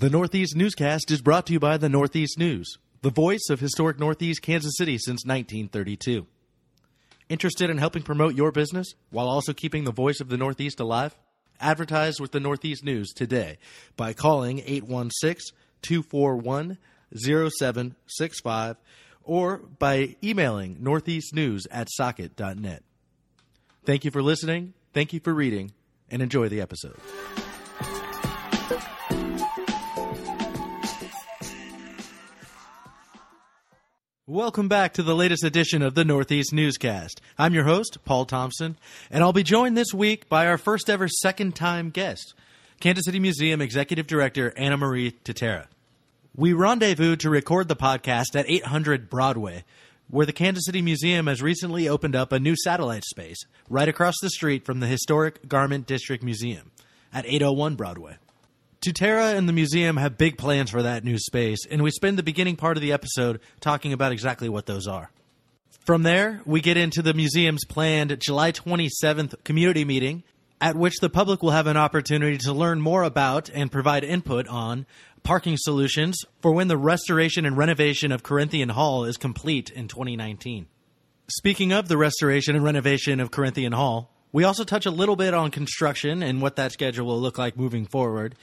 The Northeast Newscast is brought to you by the Northeast News, the voice of historic Northeast Kansas City since 1932. Interested in helping promote your business while also keeping the voice of the Northeast alive? Advertise with the Northeast News today by calling 816 241 0765 or by emailing northeastnews at socket.net. Thank you for listening, thank you for reading, and enjoy the episode. Welcome back to the latest edition of the Northeast Newscast. I'm your host, Paul Thompson, and I'll be joined this week by our first ever second time guest, Kansas City Museum Executive Director Anna Marie Tutera. We rendezvous to record the podcast at 800 Broadway, where the Kansas City Museum has recently opened up a new satellite space right across the street from the historic Garment District Museum at 801 Broadway. Tutera and the museum have big plans for that new space, and we spend the beginning part of the episode talking about exactly what those are. From there, we get into the museum's planned July 27th community meeting, at which the public will have an opportunity to learn more about and provide input on parking solutions for when the restoration and renovation of Corinthian Hall is complete in 2019. Speaking of the restoration and renovation of Corinthian Hall, we also touch a little bit on construction and what that schedule will look like moving forward.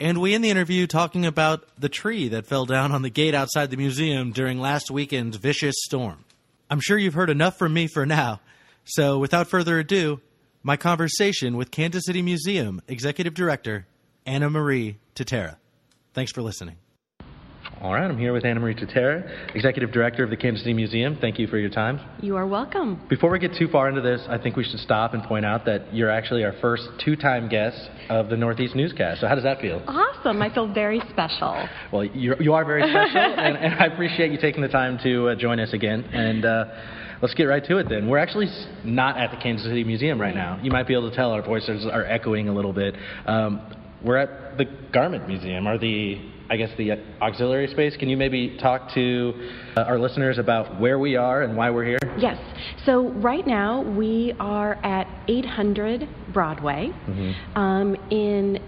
And we end the interview talking about the tree that fell down on the gate outside the museum during last weekend's vicious storm. I'm sure you've heard enough from me for now. So without further ado, my conversation with Kansas City Museum Executive Director Anna Marie Tutera. Thanks for listening. All right, I'm here with Anna Marie Tutera, Executive Director of the Kansas City Museum. Thank you for your time. You are welcome. Before we get too far into this, I think we should stop and point out that you're actually our first two time guest of the Northeast Newscast. So, how does that feel? Awesome. I feel very special. Well, you're, you are very special, and, and, I appreciate you taking the time to uh, join us again. And uh, let's get right to it then. We're actually not at the Kansas City Museum right now. You might be able to tell our voices are echoing a little bit. Um, we're at the Garment Museum, or the I guess, the auxiliary space. Can you maybe talk to uh, our listeners about where we are and why we're here? Yes. So right now we are at 800 Broadway mm-hmm. um, in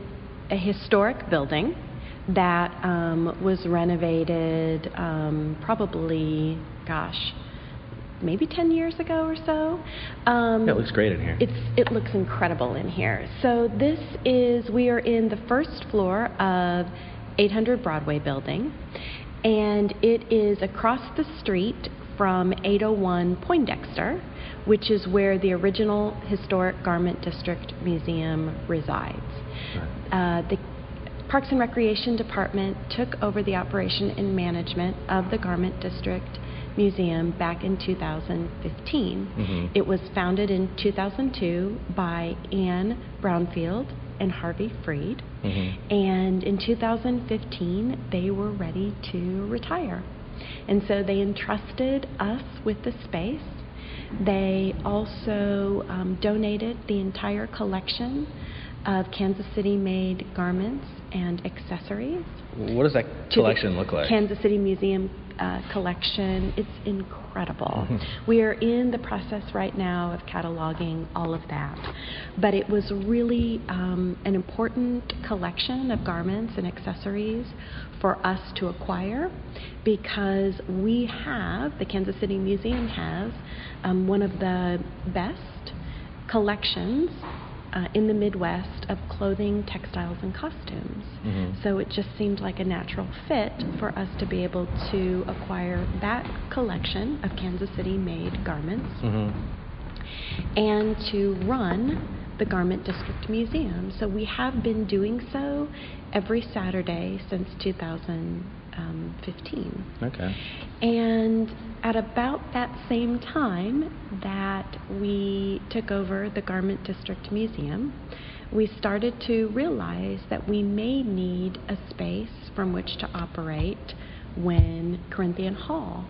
a historic building that um, was renovated um, probably, gosh, maybe 10 years ago or so. Um, yeah, it looks great in here. It's, it looks incredible in here. So this is, we are in the first floor of 800 Broadway building, and it is across the street from 801 Poindexter, which is where the original Historic Garment District Museum resides. Right. Uh, the Parks and Recreation Department took over the operation and management of the Garment District Museum back in 2015. Mm-hmm. It was founded in 2002 by Anne Brownfield and Harvey Freed. Mm-hmm. And in 2015, they were ready to retire. And so they entrusted us with the space. They also um, donated the entire collection of Kansas City made garments and accessories. What does that collection look like? Kansas City Museum uh, collection. It's incredible. We are in the process right now of cataloging all of that. But it was really um, an important collection of garments and accessories for us to acquire because we have, the Kansas City Museum has, um, one of the best collections uh, in the Midwest of clothing, textiles, and costumes. Mm-hmm. So it just seemed like a natural fit for us to be able to acquire that collection of Kansas City made garments mm-hmm. and to run the Garment District Museum. So we have been doing so every Saturday since Um, 2015. Okay. And at about that same time that we took over the Garment District Museum, we started to realize that we may need a space from which to operate when Corinthian Hall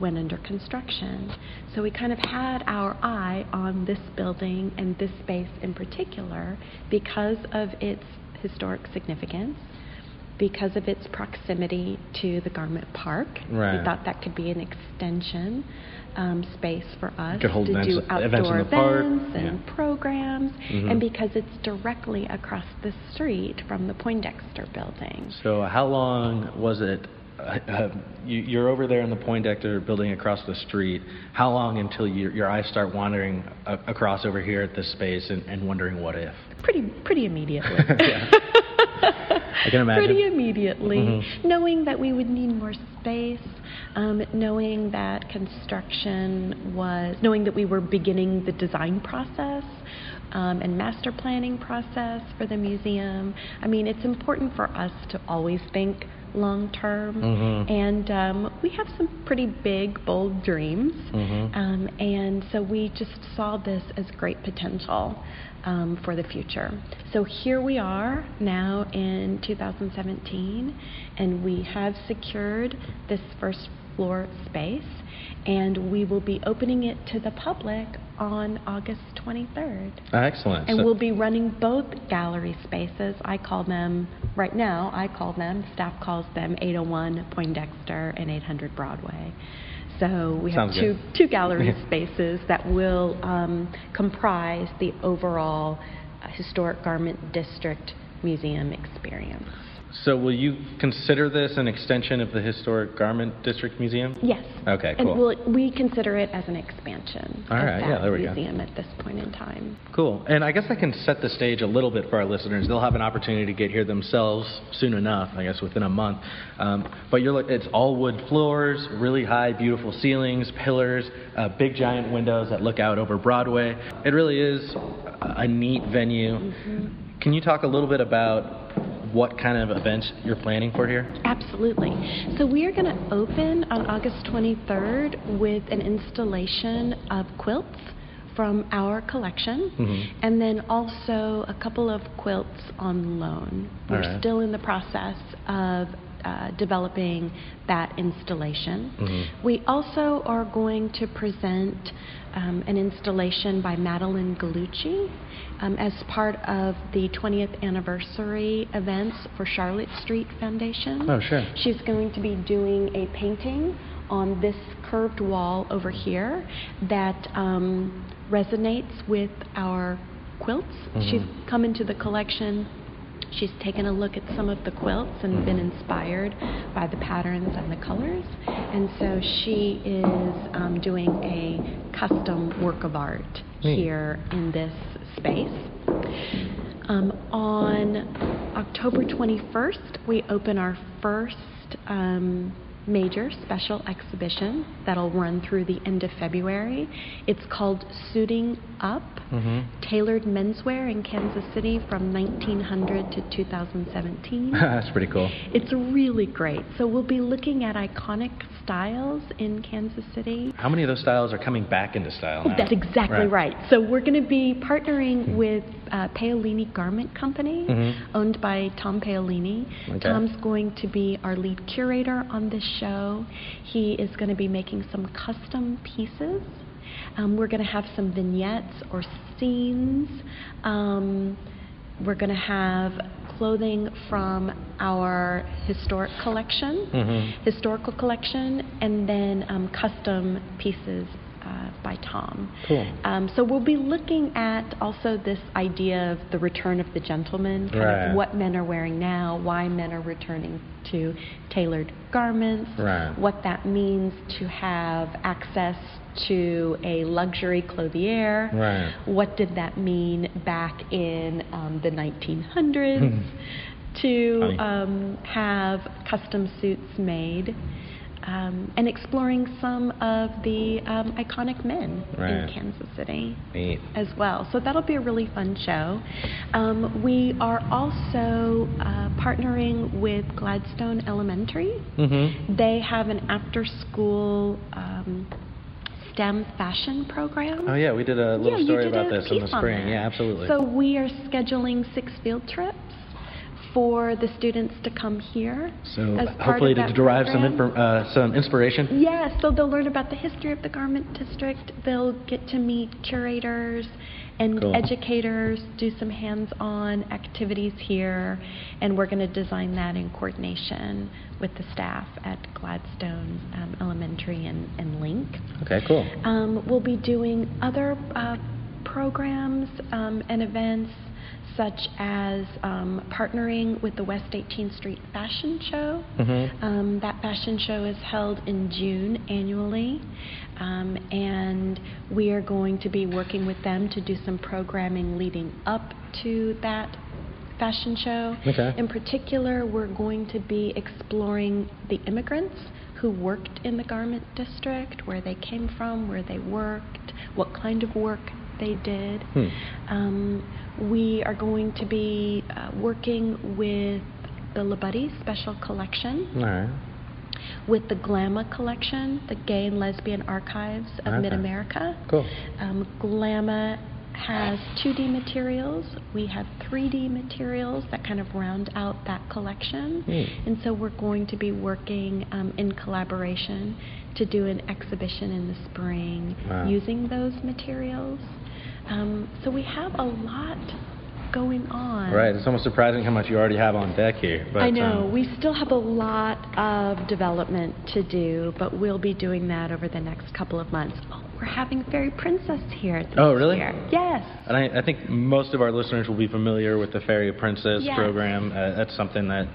went under construction. So we kind of had our eye on this building and this space in particular because of its historic significance because of its proximity to the Garment Park. Right. We thought that could be an extension um, space for us to events- do outdoor events in the park, events and yeah. programs, Mhm. and because it's directly across the street from the Poindexter building. So how long was it? Uh, uh, you, you're over there in the Poindexter building across the street. How long until you, your eyes start wandering a- across over here at this space and, and wondering what if? Pretty, pretty immediately. I can imagine. Pretty immediately, Mhm. knowing that we would need more space, um, knowing that construction was, knowing that we were beginning the design process um, and master planning process for the museum. I mean, it's important for us to always think long term, Mhm. and um, we have some pretty big, bold dreams. Mhm. Um, and so we just saw this as great potential um, for the future. So here we are now in 2017, and we have secured this first floor space, and we will be opening it to the public on August 23rd. Excellent. And So- we'll be running both gallery spaces. I call them, right now, I call them, staff calls them 801 Poindexter and 800 Broadway. So we have Sounds two, good. two gallery spaces that will um, comprise the overall uh, Historic Garment District Museum experience. So will you consider this an extension of the Historic Garment District Museum? Yes. Okay, cool. And we'll, we consider it as an expansion All of that yeah, there we go. museum at this point in time. Cool. And I guess I can set the stage a little bit for our listeners. They'll have an opportunity to get here themselves soon enough, I guess within a month. Um, but you're like, it's all wood floors, really high, beautiful ceilings, pillars, uh, big giant windows that look out over Broadway. It really is a, a neat venue. Can you talk a little bit about what kind of events you're planning for here? Absolutely. So we are going to open on August 23rd with an installation of quilts from our collection, Mhm. and then also a couple of quilts on loan. We're right. still in the process of uh, developing that installation. Mhm. We also are going to present um, an installation by Madeline Gallucci um, as part of the 20th anniversary events for Charlotte Street Foundation. Oh, sure. She's going to be doing a painting on this curved wall over here that um, resonates with our quilts. Mhm. She's come into the collection. She's taken a look at some of the quilts and been inspired by the patterns and the colors. And so she is um, doing a custom work of art here in this space. Um, on October 21st, we open our first um, major special exhibition that'll run through the end of February. It's called Suiting Up Mhm. Tailored Menswear in Kansas City from 1900 to 2017. That's pretty cool. It's really great. So we'll be looking at iconic styles in Kansas City. How many of those styles are coming back into style now? That's exactly right. So we're going to be partnering with uh, Paolini Garment Company, Mhm. owned by Tom Paolini. Okay. Tom's going to be our lead curator on this show. He is going to be making some custom pieces. Um, we're going to have some vignettes or scenes. Um, we're going to have clothing from our historic collection Mhm. historical collection and then um, custom pieces uh, by Tom. Cool. Um, so we'll be looking at also this idea of the return of the gentleman, kind Right. of what men are wearing now, why men are returning to tailored garments, Right. what that means to have access to a luxury clothier. Right. What did that mean back in um, the 1900s to um, have custom suits made? Um, and exploring some of the um, iconic men Right. in Kansas City Neat. as well. So that'll be a really fun show. Um, we are also uh, partnering with Gladstone Elementary. Mm-hmm. They have an after school um, STEM fashion program. Oh yeah, we did a little Yeah, story about this in the spring. Yeah, absolutely. So we are scheduling six field trips for the students to come here. So hopefully to derive some, program. infor- uh, some inspiration. Yes, so they'll learn about the history of the garment district. They'll get to meet curators and Cool. educators, do some hands-on activities here, and we're going to design that in coordination with the staff at Gladstone um, Elementary and, and LINC. Okay, cool. Um, we'll be doing other uh, programs um, and events such as um, partnering with the West 18th Street Fashion Show. Mhm. Um, that fashion show is held in June annually, um, and we are going to be working with them to do some programming leading up to that fashion show. Okay. In particular, we're going to be exploring the immigrants who worked in the garment district, where they came from, where they worked, what kind of work they did. Hmm. Um, we are going to be uh, working with the LaBudde Special Collection, All right. with the GLAMA Collection, the Gay and Lesbian Archives of Okay. Mid America. Cool. Um, GLAMA has 2D materials. We have 3D materials that kind of round out that collection. Neat. And so we're going to be working um, in collaboration to do an exhibition in the spring Wow. using those materials. Um, so we have a lot going on. Right. It's almost surprising how much you already have on deck here. But, I know. um, we still have a lot of development to do, but we'll be doing that over the next couple of months. Oh, we're having Fairy Princess here. This Oh, really? Year. Yes. And I, I think most of our listeners will be familiar with the Fairy Princess Yes. program. Uh, that's something that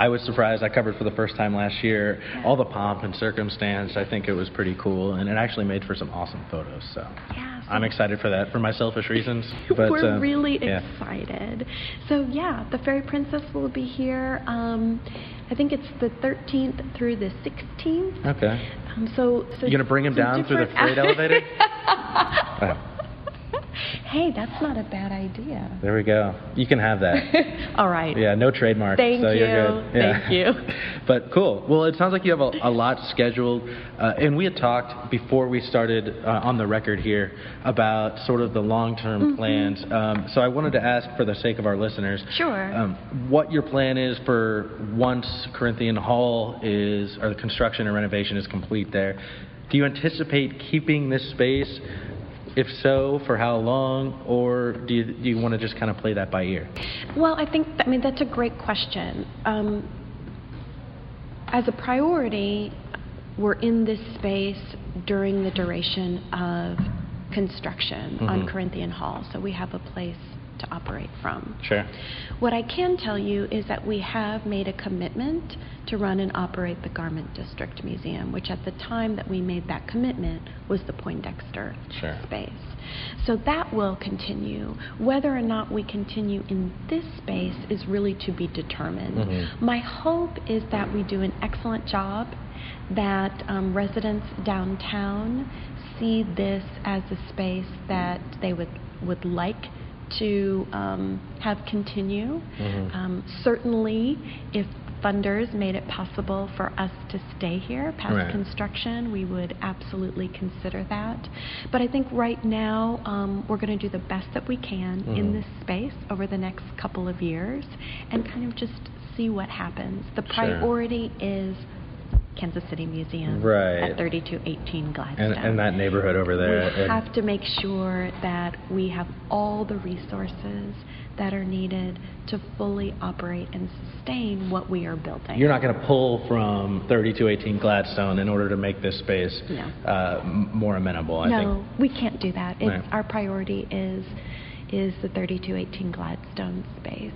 I was surprised I covered for the first time last year. All the pomp and circumstance, I think it was pretty cool, and it actually made for some awesome photos. So Yeah, I'm excited for that for my selfish reasons. But We're um, really yeah. excited. So yeah, the Fairy Princess will be here. Um, I think it's the 13th through the 16th. Okay. Um, so, so You gonna bring him down through the freight elevator? Hey, that's not a bad idea. there we go. You can have that. All right. Yeah, no trademark. Thank so you. You're good. Yeah. Thank you. but cool. Well, it sounds like you have a, a lot scheduled, uh, and we had talked before we started uh, on the record here about sort of the long-term Mm-hmm. plans. Um, so I wanted to ask, for the sake of our listeners, Sure. um, what your plan is for once Corinthian Hall is, or the construction and renovation is complete there. Do you anticipate keeping this space? If so, for how long, or do you, do you want to just kind of play that by ear? Well, I think, I mean, that's a great question. Um, as a priority, we're in this space during the duration of construction on Mhm. Corinthian Hall, so we have a place to operate from. Sure. What I can tell you is that we have made a commitment to run and operate the Garment District Museum, which at the time that we made that commitment was the Poindexter Sure. space. So that will continue. Whether or not we continue in this space is really to be determined. Mhm. My hope is that we do an excellent job, that um, residents downtown see this as a space that they would, would like to um, have continue. Mhm. Um, certainly, if funders made it possible for us to stay here past Right. construction, we would absolutely consider that. But I think right now, um, we're going to do the best that we can in Mhm. this space over the next couple of years and kind of just see what happens. The Sure. priority is Kansas City Museum Right. at 3218 Gladstone. And, and that neighborhood over there. We have to make sure that we have all the resources that are needed to fully operate and sustain what we are building. You're not going to pull from 3218 Gladstone in order to make this space No. uh, more amenable. I no, think. we can't do that. It's, Right. Our priority is is the 3218 Gladstone space.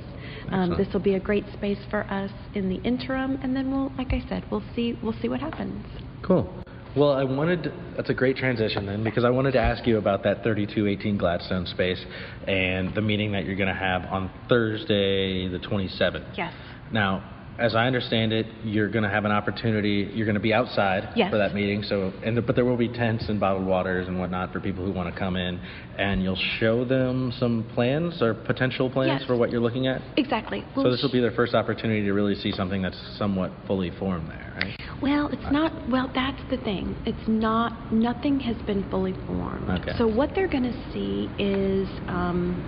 Um, this will be a great space for us in the interim, and then we'll, like I said, we'll see we'll see what happens. Cool. Well, I wanted that's a great transition then because I wanted to ask you about that 3218 Gladstone space and the meeting that you're going to have on Thursday, the 27th. Yes. Now, as I understand it, you're going to have an opportunity. You're going to be outside Yes. for that meeting. So, and but there will be tents and bottled waters and whatnot for people who want to come in, and you'll show them some plans or potential plans Yes. for what you're looking at. Exactly. So this will be their first opportunity to really see something that's somewhat fully formed there, right? Well, it's not. Well, that's the thing. It's not. Nothing has been fully formed. Okay. So what they're going to see is um,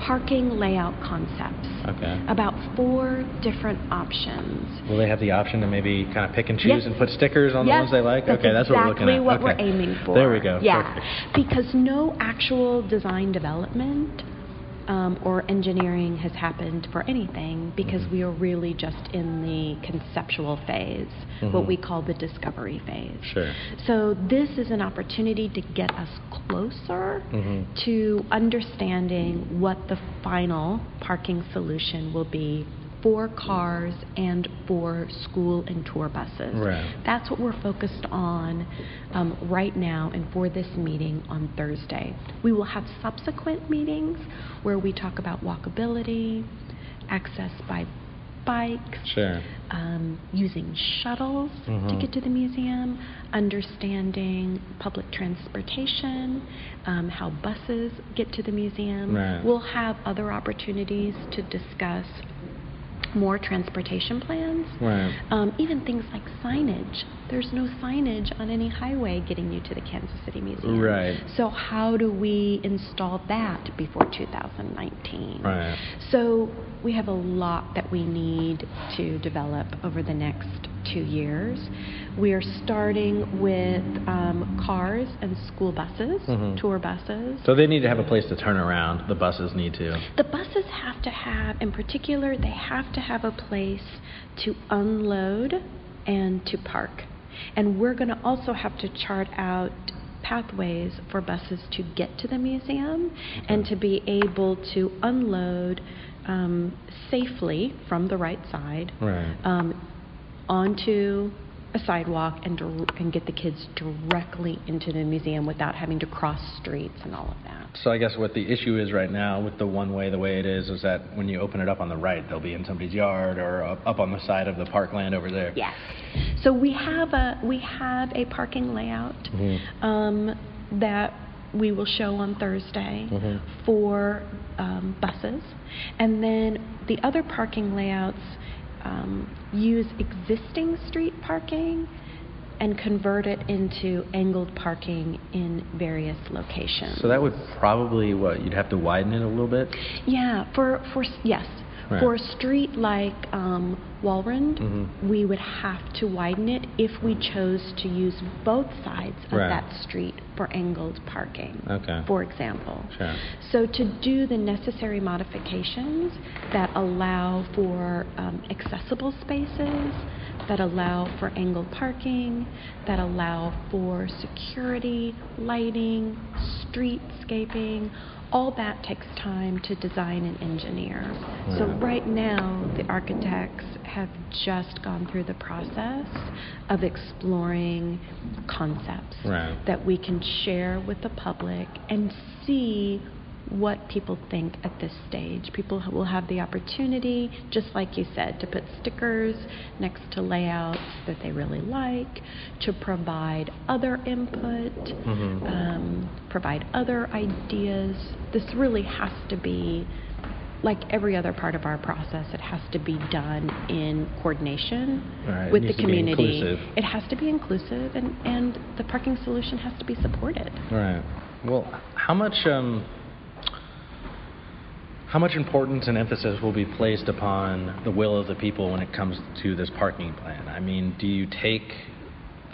parking layout concepts. Okay. About four different options. Will they have the option to maybe kind of pick and choose Yes. and put stickers on the ones they like? That's okay, that's what we're looking exactly at. what we're aiming for. There we go. Yeah, Perfect. because no actual design development um, or engineering has happened for anything because Mm-hmm. we are really just in the conceptual phase, what Mhm. we call the discovery phase. Sure. So this is an opportunity to get us closer Mhm. to understanding what the final parking solution will be for cars and for school and tour buses. Right. That's what we're focused on um, right now and for this meeting on Thursday. We will have subsequent meetings where we talk about walkability, access by bikes, Sure. um, using shuttles to Mhm. get to the museum, understanding public transportation, um, how buses get to the museum. Right. We'll have other opportunities to discuss more transportation plans. Right. Um, even things like signage. There's no signage on any highway getting you to the Kansas City Museum. Right. So how do we install that before 2019? Right. So we have a lot that we need to develop over the next two years. We are starting with um, cars and school buses, Mhm. tour buses. So they need to have a place to turn around. The buses need to. The buses have to have, in particular, they have to have a place to unload and to park. And we're going to also have to chart out pathways for buses to get to the museum and to be able to unload um, safely from the right side Right. um, onto a sidewalk and, and get the kids directly into the museum without having to cross streets and all of that. So I guess what the issue is right now with the one way the way it is is that when you open it up on the right, they'll be in somebody's yard or up, up on the side of the parkland over there. Yes. So we have a we have a parking layout Mhm. um, that we will show on Thursday Mhm. for um, buses, and then the other parking layouts um, use existing street parking and convert it into angled parking in various locations. So that would probably what you'd have to widen it a little bit. Yeah, for for yes, Right. for a street like um, Walrond, Mhm. we would have to widen it if we chose to use both sides of Right. that street for angled parking. Okay. For example. Sure. So to do the necessary modifications that allow for um, accessible spaces, that allow for angled parking, that allow for security, lighting, streetscaping, all that takes time to design and engineer. So right now, the architects have just gone through the process of exploring concepts Right. that we can share with the public and see what people think at this stage. People will have the opportunity, just like you said, to put stickers next to layouts that they really like, to provide other input, Mhm. um, provide other ideas. This really has to be like every other part of our process, it has to be done in coordination Right, with the needs to be community. It has to be inclusive, and, and the parking solution has to be supported. Right. Well, how much um, how much importance and emphasis will be placed upon the will of the people when it comes to this parking plan? I mean, do you take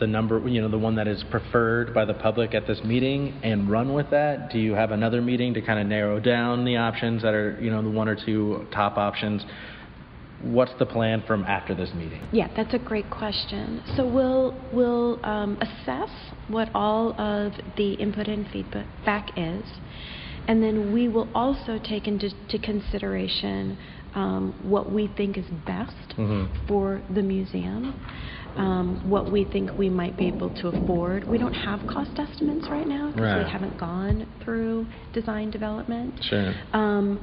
the number, you know, the one that is preferred by the public at this meeting and run with that? Do you have another meeting to kind of narrow down the options that are, you know, the one or two top options? What's the plan from after this meeting? Yeah, that's a great question. So we'll we'll um, assess what all of the input and feedback is, and then we will also take into to consideration um, what we think is best Mhm. for the museum, um, what we think we might be able to afford. We don't have cost estimates right now because Right. we haven't gone through design development. Sure. Um,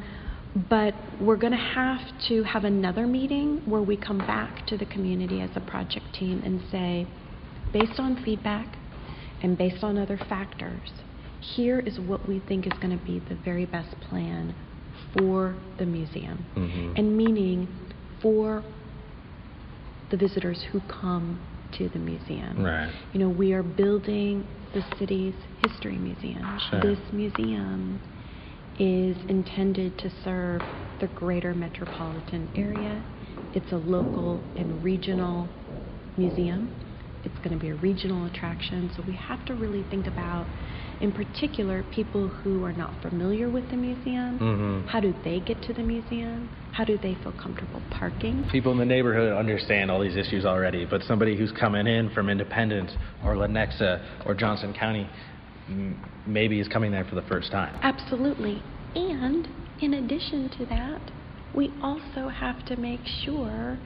but we're going to have to have another meeting where we come back to the community as a project team and say, based on feedback and based on other factors, here is what we think is going to be the very best plan for the museum. Mhm. And meaning for the visitors who come to the museum. Right. You know, we are building the city's history museum. Sure. This museum is intended to serve the greater metropolitan area. It's a local and regional museum. It's going to be a regional attraction, so we have to really think about, in particular, people who are not familiar with the museum. Mhm. How do they get to the museum? How do they feel comfortable parking? People in the neighborhood understand all these issues already, but somebody who's coming in from Independence or Lenexa or Johnson County m- maybe is coming there for the first time. Absolutely. And in addition to that, we also have to make sure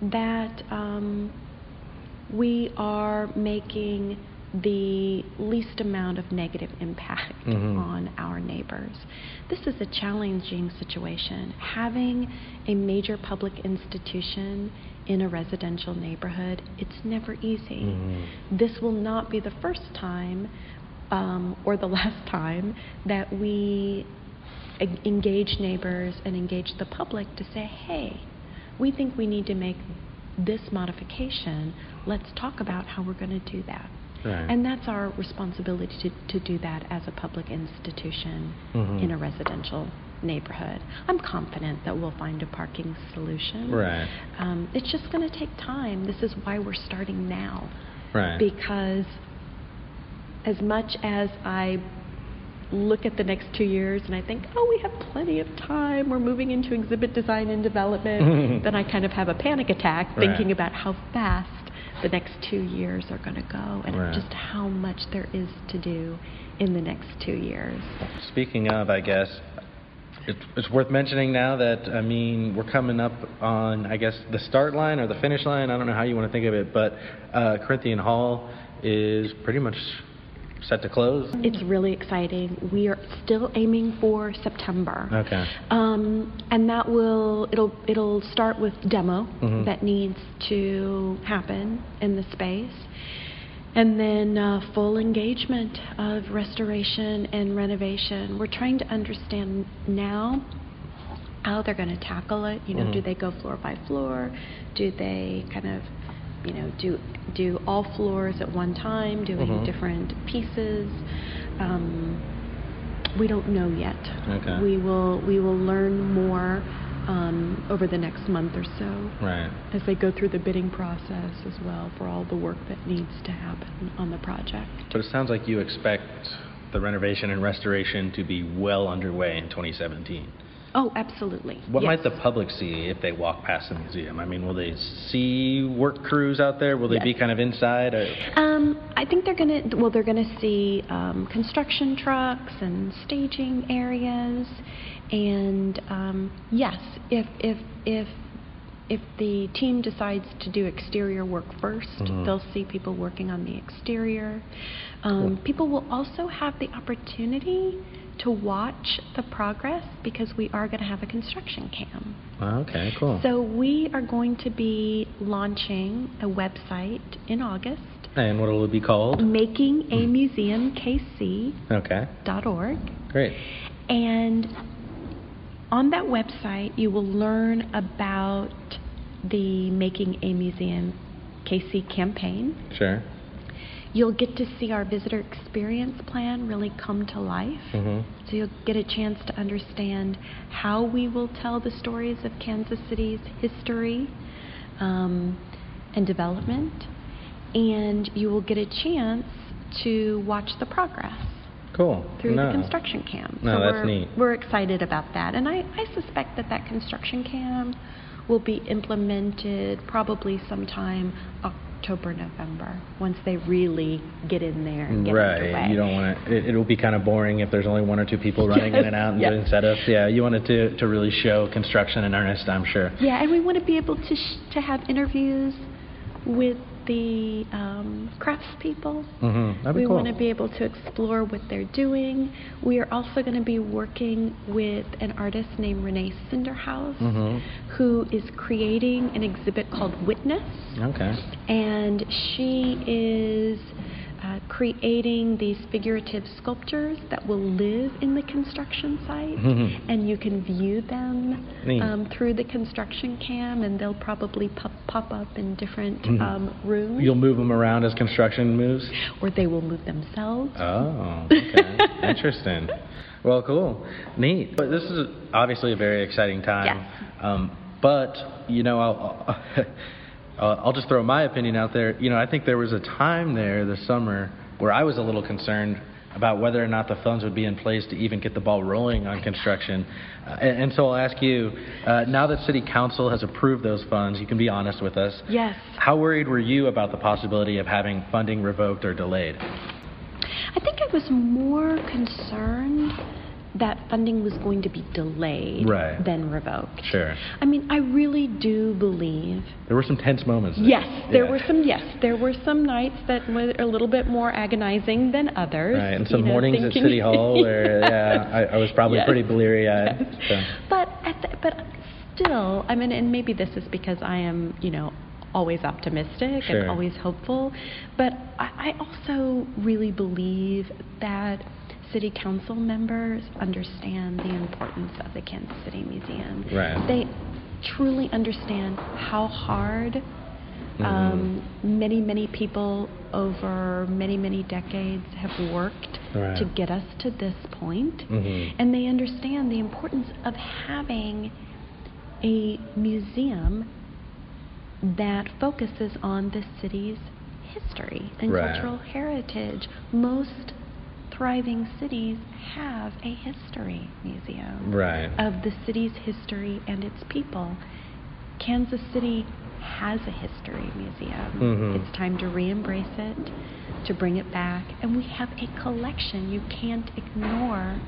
that um, we are making the least amount of negative impact Mhm. on our neighbors. This is a challenging situation. Having a major public institution in a residential neighborhood, it's never easy. Mhm. This will not be the first time um, or the last time that we engage neighbors and engage the public to say, hey, we think we need to make this modification. Let's talk about how we're going to do that. Right. And that's our responsibility to, to do that as a public institution Mhm. in a residential neighborhood. I'm confident that we'll find a parking solution. Right. Um, it's just going to take time. This is why we're starting now Right. because as much as I look at the next two years and I think, oh, we have plenty of time, we're moving into exhibit design and development, then I kind of have a panic attack Right. thinking about how fast the next two years are going to go and Right. just how much there is to do in the next two years. Speaking of, I guess it's, it's worth mentioning now that I mean we're coming up on I guess the start line or the finish line. I don't know how you want to think of it, but uh, Corinthian Hall is pretty much set to close. It's really exciting. We are still aiming for September. Okay. Um, and that will it'll it'll start with demo Mhm. that needs to happen in the space, and then uh, full engagement of restoration and renovation. We're trying to understand now how they're going to tackle it. You know, Mhm. do they go floor by floor? Do they kind of you know, do do all floors at one time, doing Mhm. different pieces. Um, we don't know yet. Okay. We will we will learn more um, over the next month or so Right. as they go through the bidding process as well for all the work that needs to happen on the project. But it sounds like you expect the renovation and restoration to be well underway in 2017. Oh, absolutely. What yes. might the public see if they walk past the museum? I mean, will they see work crews out there? Will they be kind of inside? Or? Um, I think they're going to, well, they're going to see um, construction trucks and staging areas. And um, yes, if, if, if, if the team decides to do exterior work 1st Mhm. they'll see people working on the exterior. Um, Cool. People will also have the opportunity to watch the progress because we are going to have a construction cam. Okay, cool. So we are going to be launching a website in August, and what will it be called? making a hmm. museum KC.org. Okay, great. And on that website, you will learn about the Making a Museum KC campaign. Sure. You'll get to see our visitor experience plan really come to life. hmm So you'll get a chance to understand how we will tell the stories of Kansas City's history um, and development, and you will get a chance to watch the progress Cool. through no. the construction cam. No, so that's we're, neat. We're excited about that, and I, I suspect that that construction cam will be implemented probably sometime October, November, once they really get in there and get Right. underway. You don't want to. It, it'll be kind of boring if there's only one or two people running in and out and yes. doing setups. Yeah. You want it to to really show construction in earnest. I'm sure. Yeah, and we want to be able to sh- to have interviews with the um, craftspeople. Mm-hmm. We cool. want to be able to explore what they're doing. We are also going to be working with an artist named Renee Cinderhouse, Mhm. who is creating an exhibit called Witness, Okay. and she is uh, creating these figurative sculptures that will live in the construction site, Mhm. and you can view them um, through the construction cam, and they'll probably pop, pop up in different Mhm. um, rooms, You'll move them around as construction moves. or they will move themselves. Oh, okay. Interesting. Well, cool, neat. But this is obviously a very exciting time. Yes. Um, but you know, I'll, I'll I'll just throw my opinion out there. You know, I think there was a time there this summer where I was a little concerned about whether or not the funds would be in place to even get the ball rolling on construction. Uh, and, and, so I'll ask you, uh, now that City Council has approved those funds, you can be honest with us. Yes. How worried were you about the possibility of having funding revoked or delayed? I think I was more concerned that funding was going to be delayed right. than revoked. Sure. I mean, I really do believe there were some tense moments. There. Yes, there yeah. were some. Yes, there were some nights that were a little bit more agonizing than others. Right, and some you know, mornings thinking, at City Hall where yeah, I, I was probably yes. pretty bleary eyed. Yes. So. But the, but still, I mean, and maybe this is because I am, you know, always optimistic sure. and always hopeful. But I, I also really believe that city council members understand the importance of the Kansas City Museum. Right. They truly understand how hard mm-hmm. um, many, many people over many, many decades have worked right. to get us to this point. Mm-hmm. And they understand the importance of having a museum that focuses on the city's history and right. cultural heritage. Most thriving cities have a history museum right. of the city's history and its people. Kansas City has a history museum. Mm-hmm. It's time to re embrace it, to bring it back. And we have a collection. You can't ignore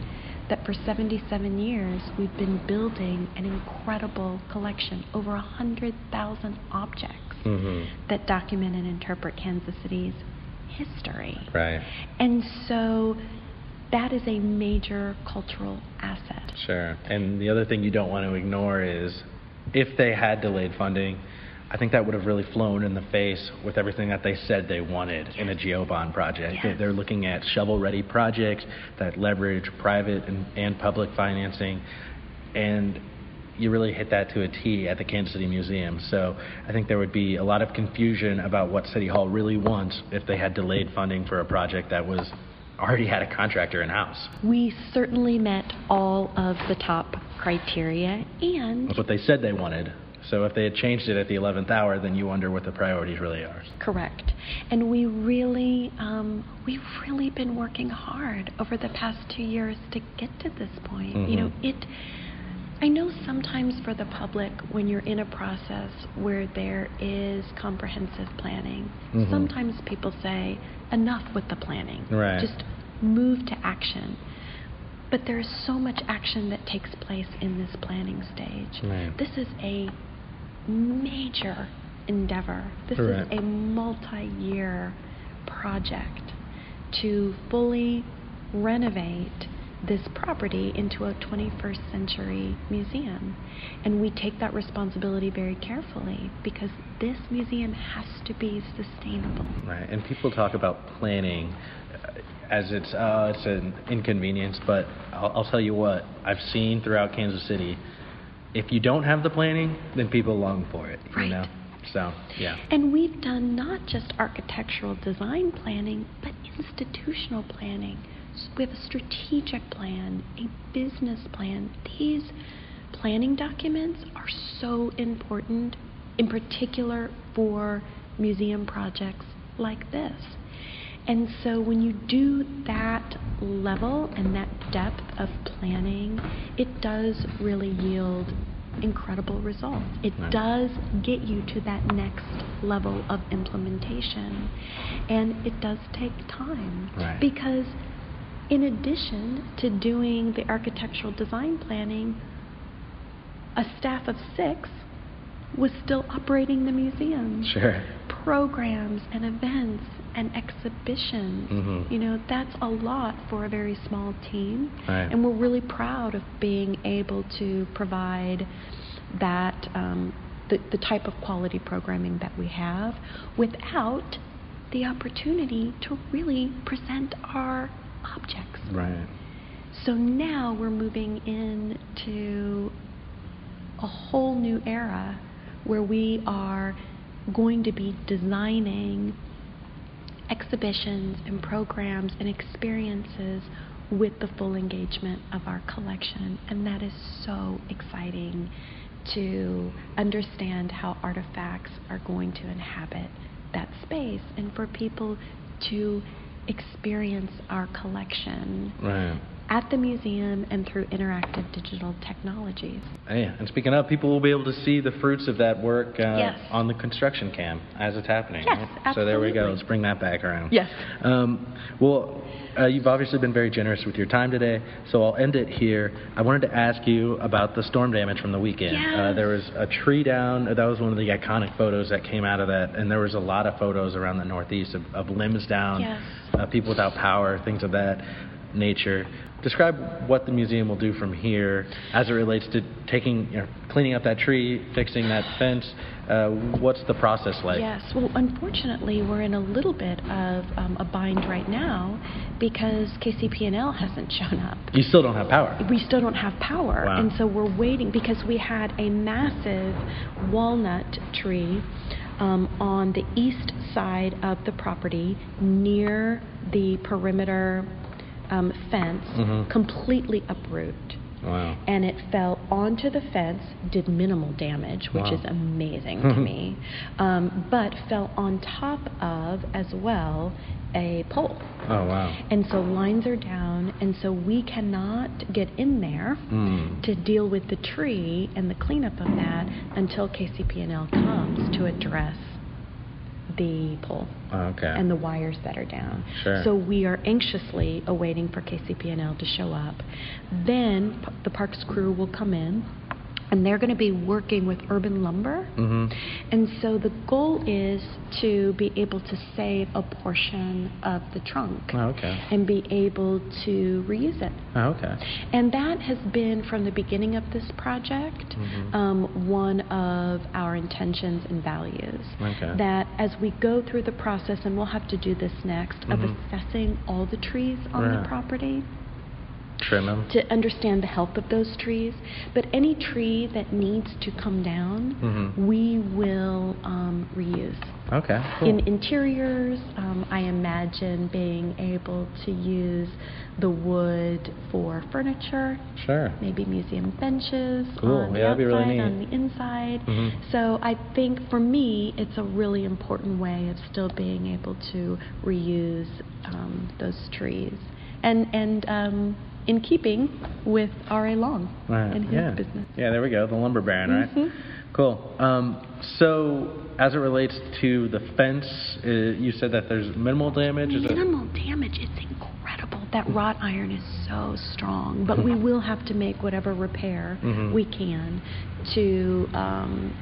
that for 77 years we've been building an incredible collection, over 100,000 objects mm-hmm. that document and interpret Kansas City's history. Right. And so that is a major cultural asset. Sure. And the other thing you don't want to ignore is if they had delayed funding, I think that would have really flown in the face with everything that they said they wanted yes. in a GO Bond project. Yes. They're looking at shovel ready projects that leverage private and, and public financing. And you really hit that to a T at the Kansas City Museum. So I think there would be a lot of confusion about what City Hall really wants if they had delayed funding for a project that was already had a contractor in house. We certainly met all of the top criteria and That's what they said they wanted. So if they had changed it at the 11th hour, then you wonder what the priorities really are. Correct. And we really, um, we've really been working hard over the past two years to get to this point. Mm-hmm. You know, it I know sometimes for the public, when you're in a process where there is comprehensive planning, mm-hmm. sometimes people say, enough with the planning. Right. Just move to action. But there is so much action that takes place in this planning stage. Right. This is a major endeavor. This Correct. is a multi year project to fully renovate this property into a 21st century museum. And we take that responsibility very carefully because this museum has to be sustainable. Right. And people talk about planning uh, as it's uh, it's an inconvenience, but I'll, I'll tell you what I've seen throughout Kansas City. If you don't have the planning, then people long for it. Right. You know. So, yeah. And we've done not just architectural design planning, but institutional planning we have a strategic plan, a business plan. These planning documents are so important, in particular for museum projects like this. And so when you do that level and that depth of planning, it does really yield incredible results. It does get you to that next level of implementation. And it does take time. Right. Because in addition to doing the architectural design planning, a staff of six was still operating the museum. Sure. Programs and events and exhibitions. Mm-hmm. You know, that's a lot for a very small team. Right. And we're really proud of being able to provide that, um, the, the type of quality programming that we have without the opportunity to really present our objects. Right. So now we're moving into a whole new era where we are going to be designing exhibitions and programs and experiences with the full engagement of our collection. And that is so exciting to understand how artifacts are going to inhabit that space and for people to experience our collection Right. At the museum and through interactive digital technologies. Hey, and speaking of, people will be able to see the fruits of that work uh, Yes. on the construction cam as it's happening. Yes, right? So there we go. Let's bring that back around. Yes. Um, well, uh, you've obviously been very generous with your time today, so I'll end it here. I wanted to ask you about the storm damage from the weekend. Uh, there was a tree down. That was one of the iconic photos that came out of that, and there was a lot of photos around the Northeast of, of limbs down, Yes. uh, people without power, things of that nature. Describe what the museum will do from here as it relates to taking, you know, cleaning up that tree, fixing that fence. Uh, what's the process like? Yes. Well, unfortunately, we're in a little bit of um, a bind right now because KCP&L hasn't shown up. You still don't have power. We still don't have power, Wow. and so we're waiting because we had a massive walnut tree um, on the east side of the property near the perimeter um, fence, Mhm. completely uproot. Wow. and it fell onto the fence, did minimal damage, which Wow. is amazing to me, um, but fell on top of, as well, a pole. Oh wow. And so lines are down, and so we cannot get in there Mm. to deal with the tree and the cleanup of that until KCP&L comes to address the pole Oh, okay. and the wires that are down. Sure. So we are anxiously awaiting for KCP&L to show up. Then p- the parks crew will come in, and they're going to be working with Urban Lumber. hmm And so the goal is to be able to save a portion of the trunk Oh, okay. and be able to reuse it. Oh, okay. And that has been from the beginning of this project Mhm. um, one of our intentions and values. Okay. That as we go through the process, and we'll have to do this next, of Mhm. assessing all the trees on Right. the property Trim them. to understand the health of those trees. But any tree that needs to come down, Mhm. we will um, reuse. Okay. Cool. In interiors, um, I imagine being able to use the wood for furniture, sure. maybe museum benches Cool. on the Yeah, that'd be outside, really on the inside. Mhm. So I think for me, it's a really important way of still being able to reuse um, those trees, and and um, in keeping with R.A. Long Right. and his yeah. business. Yeah, there we go. The lumber baron, Mhm. right? Cool. Um, so, as it relates to the fence, uh, you said that there's minimal damage. Is it? Minimal damage. It's incredible. That wrought iron is so strong, but we will have to make whatever repair Mhm. we can to um,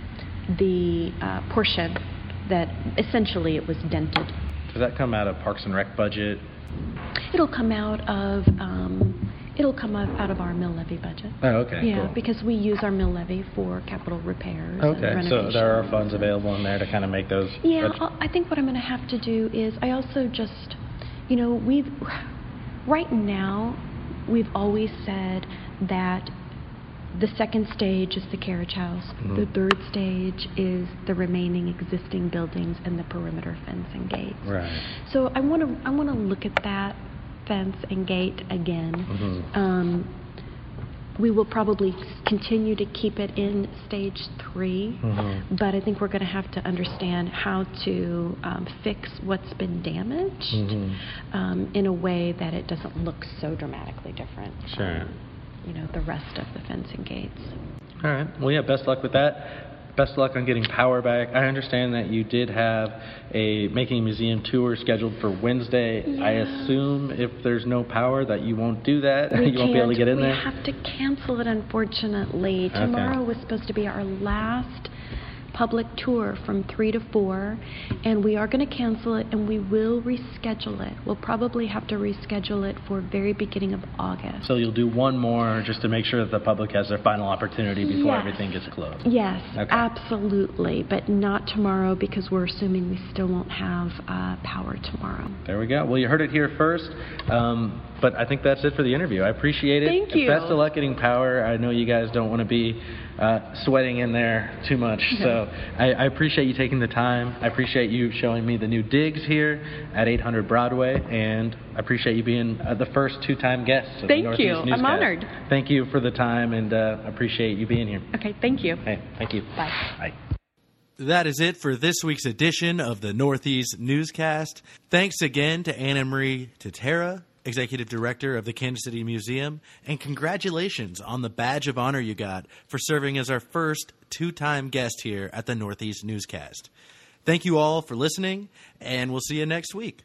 the uh, portion that essentially it was dented. Does that come out of Parks and Rec budget? It'll come out of um, it'll come out, out of our mill levy budget. Oh, okay. yeah, cool. because we use our mill levy for capital repairs and Okay, so there are funds available in there to kind of make those. Yeah, I think what I'm going to have to do is I also just, you know, we've right now we've always said that the second stage is the carriage house. Mhm. The third stage is the remaining existing buildings and the perimeter fence and gates. Right. So I want to I want to look at that fence and gate again. Mhm. Um, we will probably continue to keep it in stage 3 Mhm. but I think we're going to have to understand how to um, fix what's been damaged Mhm. um, in a way that it doesn't look so dramatically different. Sure. from, you know, the rest of the fencing gates. All right. Well, yeah. Best luck with that. Best of luck on getting power back. I understand that you did have a making a museum tour scheduled for Wednesday. I assume if there's no power that you won't do that. We you won't be able to get in there. we have to cancel it, unfortunately. Okay. Tomorrow was supposed to be our last public tour from 3 to 4, and we are going to cancel it, and we will reschedule it. We'll probably have to reschedule it for very beginning of August. So you'll do one more just to make sure that the public has their final opportunity before Yes. everything gets closed. Yes, Okay. absolutely, but not tomorrow because we're assuming we still won't have uh, power tomorrow. There we go. Well, you heard it here first. Um, but I think that's it for the interview. I appreciate it. Thank you. Best of luck getting power. I know you guys don't want to be uh, sweating in there too much. So So I, I appreciate you taking the time. I appreciate you showing me the new digs here at 800 Broadway, and I appreciate you being uh, the first two-time guest. Of Thank the Northeast you. I'm honored. Thank you for the time, and uh, appreciate you being here. Okay, thank you. Hey, thank you. Bye. Bye. That is it for this week's edition of the Northeast Newscast. Thanks again to Anna Marie Tutera, Executive Director of the Kansas City Museum, and congratulations on the badge of honor you got for serving as our first two time guest here at the Northeast Newscast. Thank you all for listening, and we'll see you next week.